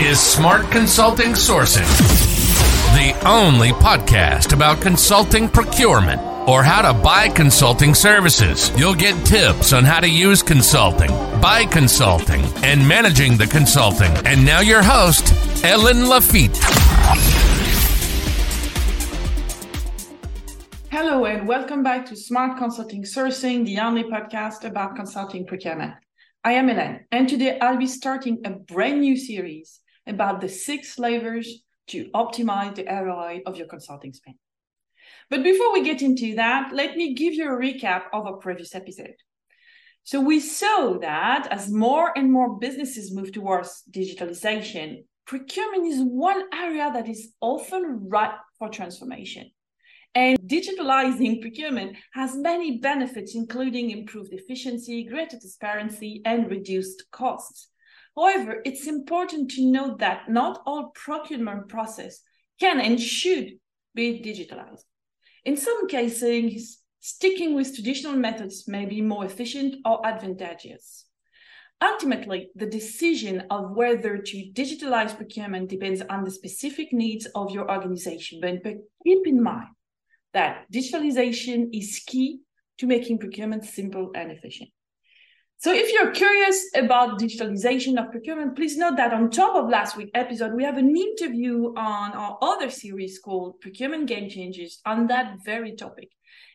is Smart Consulting Sourcing, the only podcast about consulting procurement or how to buy consulting services. You'll get tips on how to use consulting, buy consulting, and managing the consulting. And now your host, Hélène Laffitte. Hello, and welcome back to Smart Consulting Sourcing, the only podcast about consulting procurement. I am Hélène, and today I'll be starting a brand new series about the six levers to optimize the ROI of your consulting spend. But before we get into that, let me give you a recap of our previous episode. So we saw that as more and more businesses move towards digitalization, procurement is one area that is often ripe for transformation. And digitalizing procurement has many benefits, including improved efficiency, greater transparency, and reduced costs. However, it's important to note that not all procurement process can and should be digitalized. In some cases, sticking with traditional methods may be more efficient or advantageous. Ultimately, the decision of whether to digitalize procurement depends on the specific needs of your organization. But keep in mind that digitalization is key to making procurement simple and efficient. So if you're curious about digitalization of procurement, please note that on top of last week's episode, we have an interview on our other series called Procurement Game Changers on that very topic.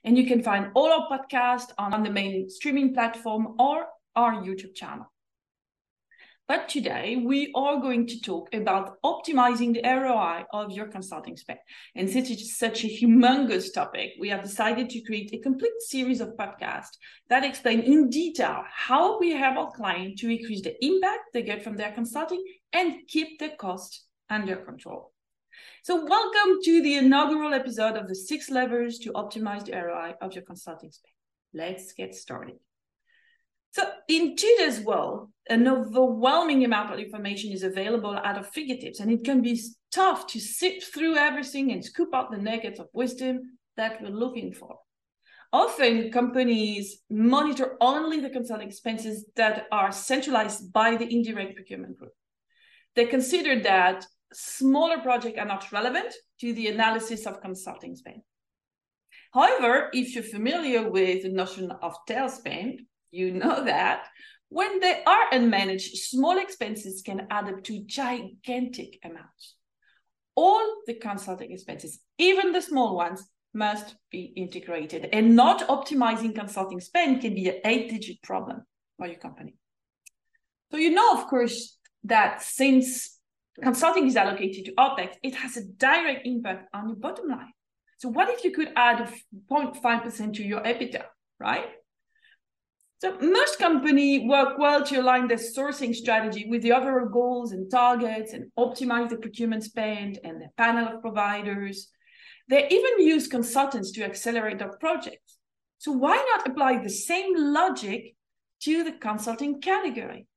And you can find all our podcasts on the main streaming platform or our YouTube channel. But today we are going to talk about optimizing the ROI of your consulting spend. And since it's such a humongous topic, we have decided to create a complete series of podcasts that explain in detail how we help our client to increase the impact they get from their consulting and keep the cost under control. So welcome to the inaugural episode of the six levers to optimize the ROI of your consulting spend. Let's get started. So in today's world, an overwhelming amount of information is available at our fingertips, and it can be tough to sift through everything and scoop out the nuggets of wisdom that we're looking for. Often, companies monitor only the consulting expenses that are centralized by the indirect procurement group. They consider that smaller projects are not relevant to the analysis of consulting spend. However, if you're familiar with the notion of tail spend, you know that when they are unmanaged, small expenses can add up to gigantic amounts. All the consulting expenses, even the small ones, must be integrated. And not optimizing consulting spend can be an eight digit problem for your company. So, you know, of course, that since consulting is allocated to OPEX, it has a direct impact on your bottom line. So, what if you could add 0.5% to your EBITDA, right? So most companies work well to align their sourcing strategy with the overall goals and targets and optimize the procurement spend and the panel of providers. They even use consultants to accelerate their projects. So why not apply the same logic to the consulting category?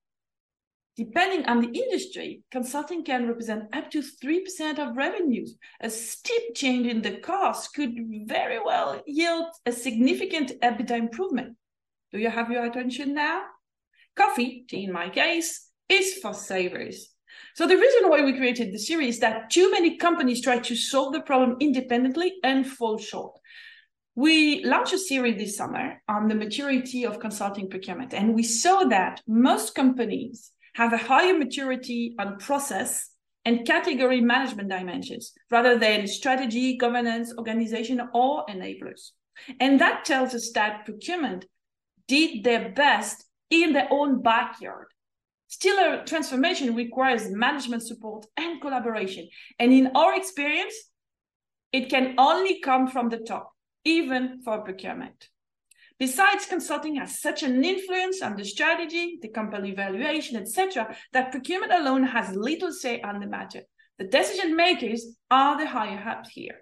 Depending on the industry, consulting can represent up to 3% of revenues. A steep change in the cost could very well yield a significant EBITDA improvement. Do you have your attention now? Coffee, in my case, is for savers. So the reason why we created the series is that too many companies try to solve the problem independently and fall short. We launched a series this summer on the maturity of consulting procurement, and we saw that most companies have a higher maturity on process and category management dimensions rather than strategy, governance, organization, or enablers. And that tells us that procurement did their best in their own backyard. Still, a transformation requires management support and collaboration. And in our experience, it can only come from the top, even for procurement. Besides, consulting has such an influence on the strategy, the company valuation, etc., that procurement alone has little say on the matter. The decision makers are the higher ups here.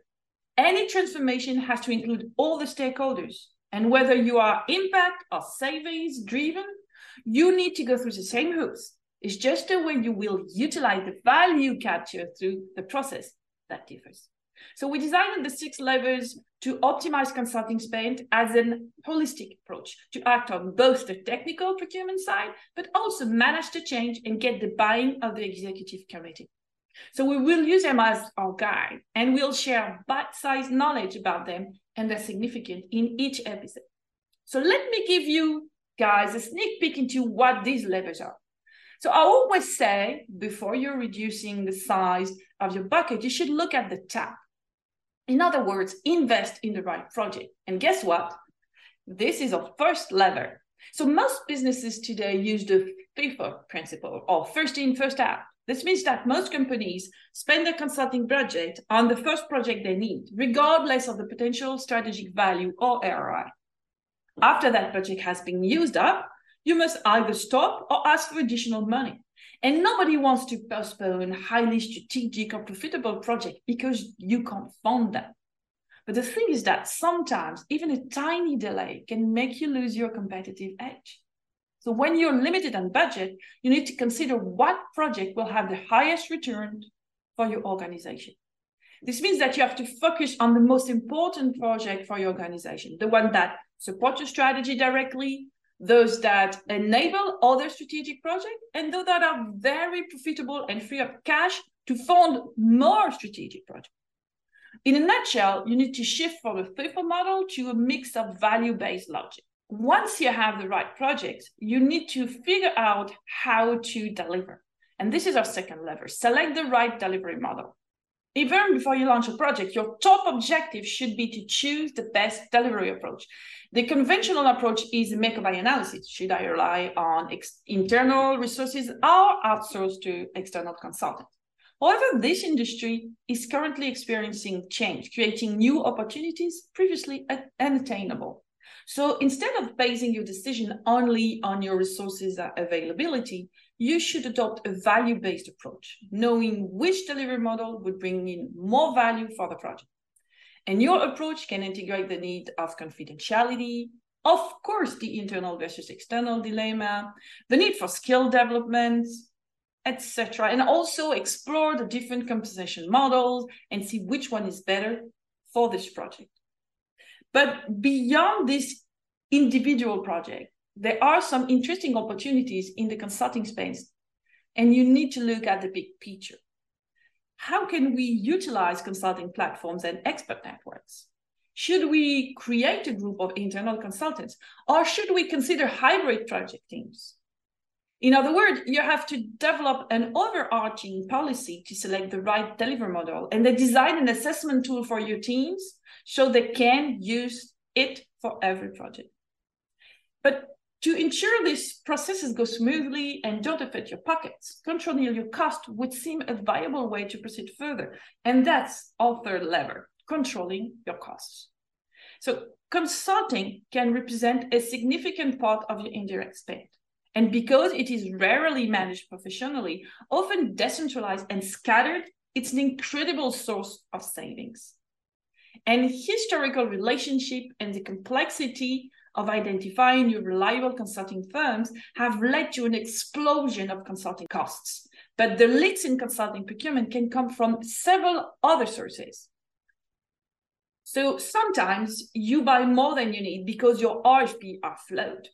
Any transformation has to include all the stakeholders, and whether you are impact or savings driven, you need to go through the same hoops. It's just the way you will utilize the value capture through the process that differs. So we designed the six levers to optimize consulting spend as an holistic approach to act on both the technical procurement side, but also manage the change and get the buy-in of the executive committee. So we will use them as our guide and we'll share bite-sized knowledge about them and their significance in each episode. So let me give you guys a sneak peek into what these levers are. So I always say before you're reducing the size of your bucket, you should look at the tap. In other words, invest in the right project. And guess what? This is our first lever. So most businesses today use the FIFO principle or first in, first out. This means that most companies spend their consulting budget on the first project they need, regardless of the potential strategic value or ROI. After that budget has been used up, you must either stop or ask for additional money. And nobody wants to postpone highly strategic or profitable project because you can't fund them. But the thing is that sometimes even a tiny delay can make you lose your competitive edge. So when you're limited on budget, you need to consider what project will have the highest return for your organization. This means that you have to focus on the most important project for your organization, the one that support your strategy directly, those that enable other strategic projects, and those that are very profitable and free up cash to fund more strategic projects. In a nutshell, you need to shift from a FIFO model to a mix of value-based logic once you have the right project, you need to figure out how to deliver. And this is our second lever select the right delivery model. Even before you launch a project, your top objective should be to choose the best delivery approach. The conventional approach is make or buy analysis. Should I rely on ex- internal resources or outsource to external consultants? However, this industry is currently experiencing change, creating new opportunities previously unattainable. So instead of basing your decision only on your resources availability, you should adopt a value based approach, knowing which delivery model would bring in more value for the project. And your approach can integrate the need of confidentiality, of course, the internal versus external dilemma, the need for skill development, etc. And also explore the different compensation models and see which one is better for this project. But beyond this individual project, there are some interesting opportunities in the consulting space, and you need to look at the big picture. How can we utilize consulting platforms and expert networks? Should we create a group of internal consultants, or should we consider hybrid project teams? In other words, you have to develop an overarching policy to select the right delivery model and then design an assessment tool for your teams so they can use it for every project. But to ensure these processes go smoothly and don't affect your pockets, controlling your cost would seem a viable way to proceed further. And that's our third lever, controlling your costs. So consulting can represent a significant part of your indirect spend. And because it is rarely managed professionally, often decentralized and scattered, it's an incredible source of savings. And historical relationship and the complexity of identifying new reliable consulting firms have led to an explosion of consulting costs. But the leaks in consulting procurement can come from several other sources. So sometimes you buy more than you need because your RFP are flawed.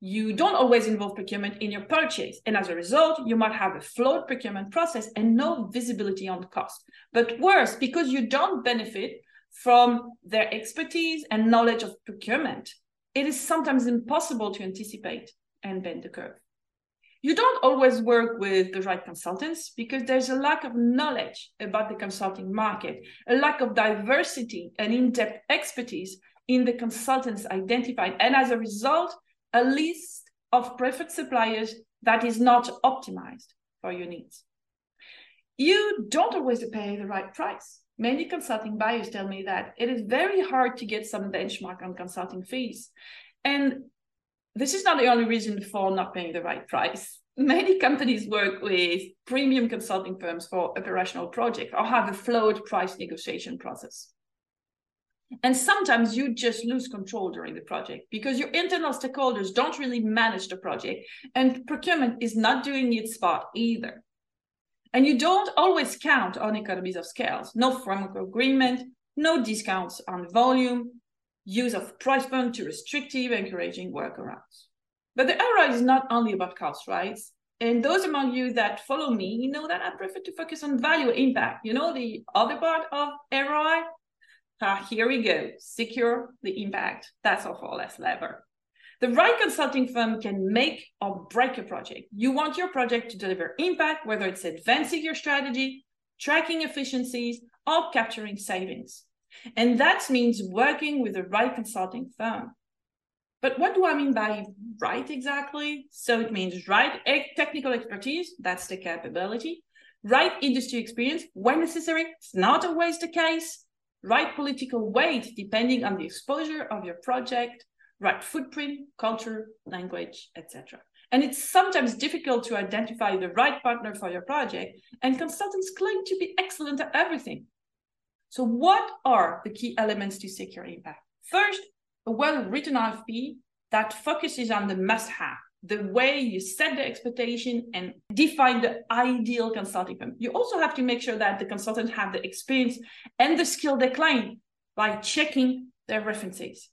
You don't always involve procurement in your purchase. And as a result, you might have a flawed procurement process and no visibility on the cost. But worse, because you don't benefit from their expertise and knowledge of procurement, it is sometimes impossible to anticipate and bend the curve. You don't always work with the right consultants because there's a lack of knowledge about the consulting market, a lack of diversity and in depth expertise in the consultants identified, and as a result, a list of preferred suppliers that is not optimized for your needs. You don't always pay the right price many consulting buyers tell me that it is very hard to get some benchmark on consulting fees. And this is not the only reason for not paying the right price. Many companies work with premium consulting firms for operational projects or have a flowed price negotiation process. And sometimes you just lose control during the project because your internal stakeholders don't really manage the project and procurement is not doing its part either. And you don't always count on economies of scales. No framework agreement, no discounts on volume, use of price point to restrictive, encouraging workarounds. But the ROI is not only about cost, right? And those among you that follow me, you know that I prefer to focus on value impact. You know the other part of ROI? Ah, here we go. Secure the impact. That's our less lever. The right consulting firm can make or break a project. You want your project to deliver impact, whether it's advancing your strategy, tracking efficiencies, or capturing savings. And that means working with the right consulting firm. But what do I mean by right exactly? So it means right technical expertise, that's the capability, right industry experience when necessary, it's not always the case, right political weight depending on the exposure of your project, right footprint, culture, language, etc. And it's sometimes difficult to identify the right partner for your project, and consultants claim to be excellent at everything. So, what are the key elements to secure impact? First, a well-written RFP that focuses on the must-have, the way you set the expectation and define the ideal consulting firm. You also have to make sure that the consultants have the experience and the skill they claim by checking their references.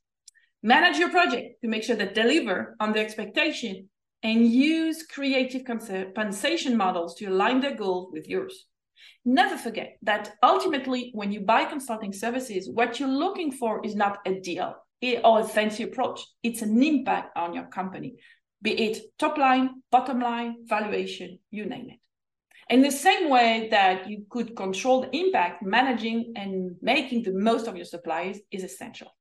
Manage your project to make sure that deliver on the expectation and use creative compensation models to align their goals with yours. Never forget that ultimately, when you buy consulting services, what you're looking for is not a deal or a fancy approach. It's an impact on your company, be it top line, bottom line, valuation, you name it. In the same way that you could control the impact, managing and making the most of your suppliers is essential.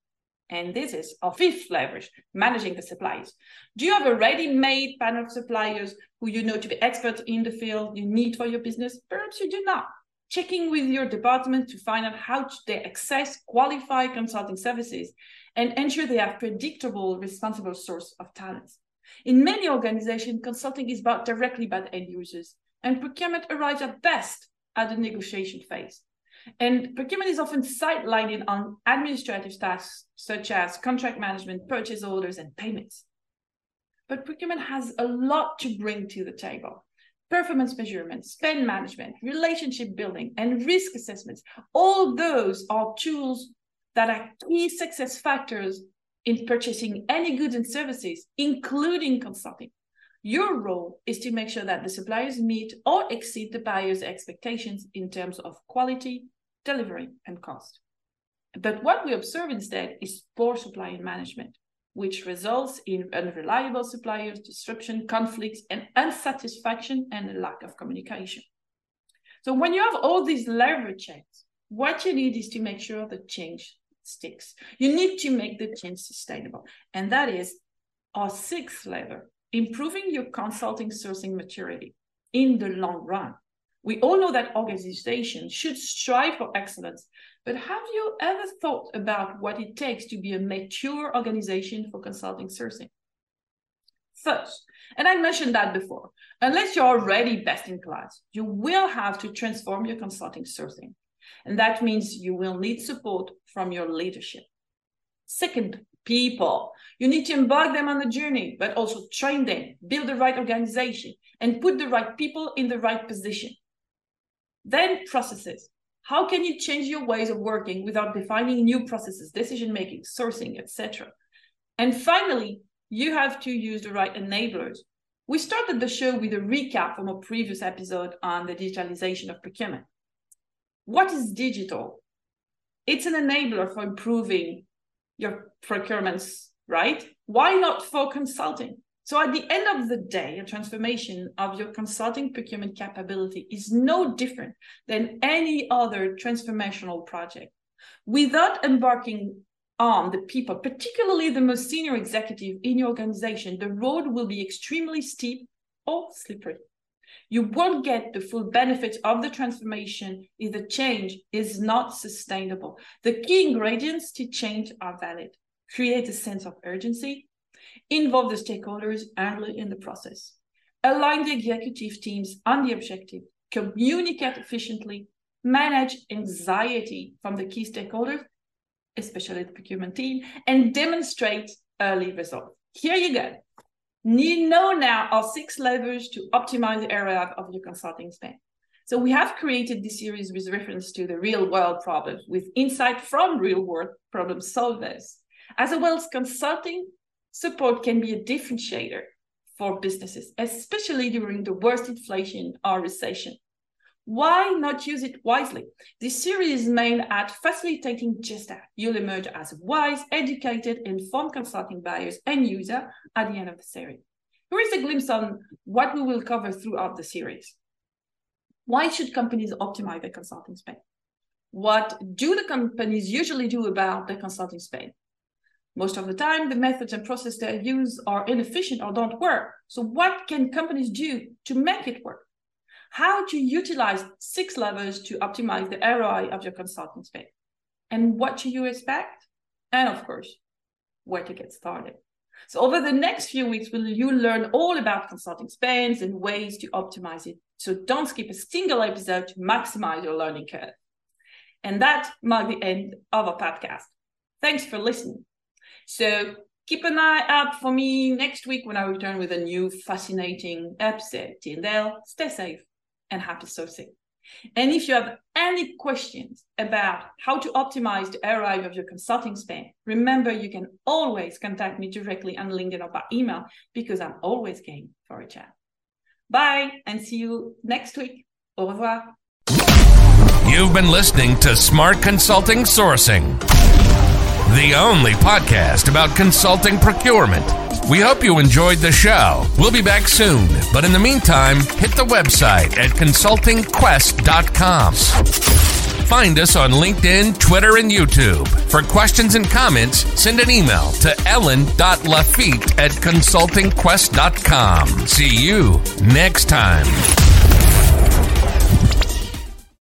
And this is our fifth leverage, managing the suppliers. Do you have a ready-made panel of suppliers who you know to be experts in the field you need for your business? Perhaps you do not. Checking with your department to find out how they access qualified consulting services and ensure they have predictable, responsible source of talents. In many organizations, consulting is bought directly by the end users, and procurement arrives at best at the negotiation phase. And procurement is often sidelined on administrative tasks such as contract management, purchase orders, and payments. But procurement has a lot to bring to the table. Performance measurement, spend management, relationship building, and risk assessments. All those are tools that are key success factors in purchasing any goods and services, including consulting. Your role is to make sure that the suppliers meet or exceed the buyer's expectations in terms of quality, delivery, and cost. But what we observe instead is poor supply and management, which results in unreliable suppliers, disruption, conflicts, and unsatisfaction and a lack of communication. So when you have all these leverages, what you need is to make sure the change sticks. You need to make the change sustainable. And that is our sixth lever, improving your consulting sourcing maturity in the long run. We all know that organizations should strive for excellence, but have you ever thought about what it takes to be a mature organization for consulting sourcing? First, and I mentioned that before, unless you're already best in class, you will have to transform your consulting sourcing. And that means you will need support from your leadership. Second, people. You need to embark them on the journey, but also train them, build the right organization, and put the right people in the right position. Then processes. How can you change your ways of working without defining new processes, decision making, sourcing, etc.? And finally, you have to use the right enablers. We started the show with a recap from a previous episode on the digitalization of procurement. What is digital? It's an enabler for improving your procurements, right? Why not for consulting? So at the end of the day, a transformation of your consulting procurement capability is no different than any other transformational project. Without embarking on the people, particularly the most senior executive in your organization, the road will be extremely steep or slippery you won't get the full benefit of the transformation if the change is not sustainable. The key ingredients to change are valid. Create a sense of urgency, involve the stakeholders early in the process, align the executive teams on the objective, communicate efficiently, manage anxiety from the key stakeholders, especially the procurement team, and demonstrate early results. Here you go. You know now our six levers to optimize the ROI of your consulting spend. So we have created this series with reference to the real world problems with insight from real world problem solvers. As well as consulting support can be a differentiator for businesses, especially during the worst inflation or recession. Why not use it wisely? This series is aimed at facilitating just that. You'll emerge as a wise, educated, informed consulting buyers and user at the end of the series. Here is a glimpse on what we will cover throughout the series. Why should companies optimize their consulting spend? What do the companies usually do about their consulting spend? Most of the time, the methods and processes they use are inefficient or don't work. So, what can companies do to make it work? how to utilize six levers to optimize the ROI of your consulting spend, and what should you expect, and of course, where to get started. So over the next few weeks, will you learn all about consulting spends and ways to optimize it. So don't skip a single episode to maximize your learning curve. And that marks the end of our podcast. Thanks for listening. So keep an eye out for me next week when I return with a new fascinating episode. Till then, stay safe and happy sourcing. And if you have any questions about how to optimize the ROI of your consulting spend, remember you can always contact me directly on LinkedIn or by email because I'm always game for a chat. Bye and see you next week. Au revoir. You've been listening to Smart Consulting Sourcing, the only podcast about consulting procurement. We hope you enjoyed the show. We'll be back soon, but in the meantime, hit the website at consultingquest.com. Find us on LinkedIn, Twitter, and YouTube. For questions and comments, send an email to ellen.lafitte at consultingquest.com. See you next time.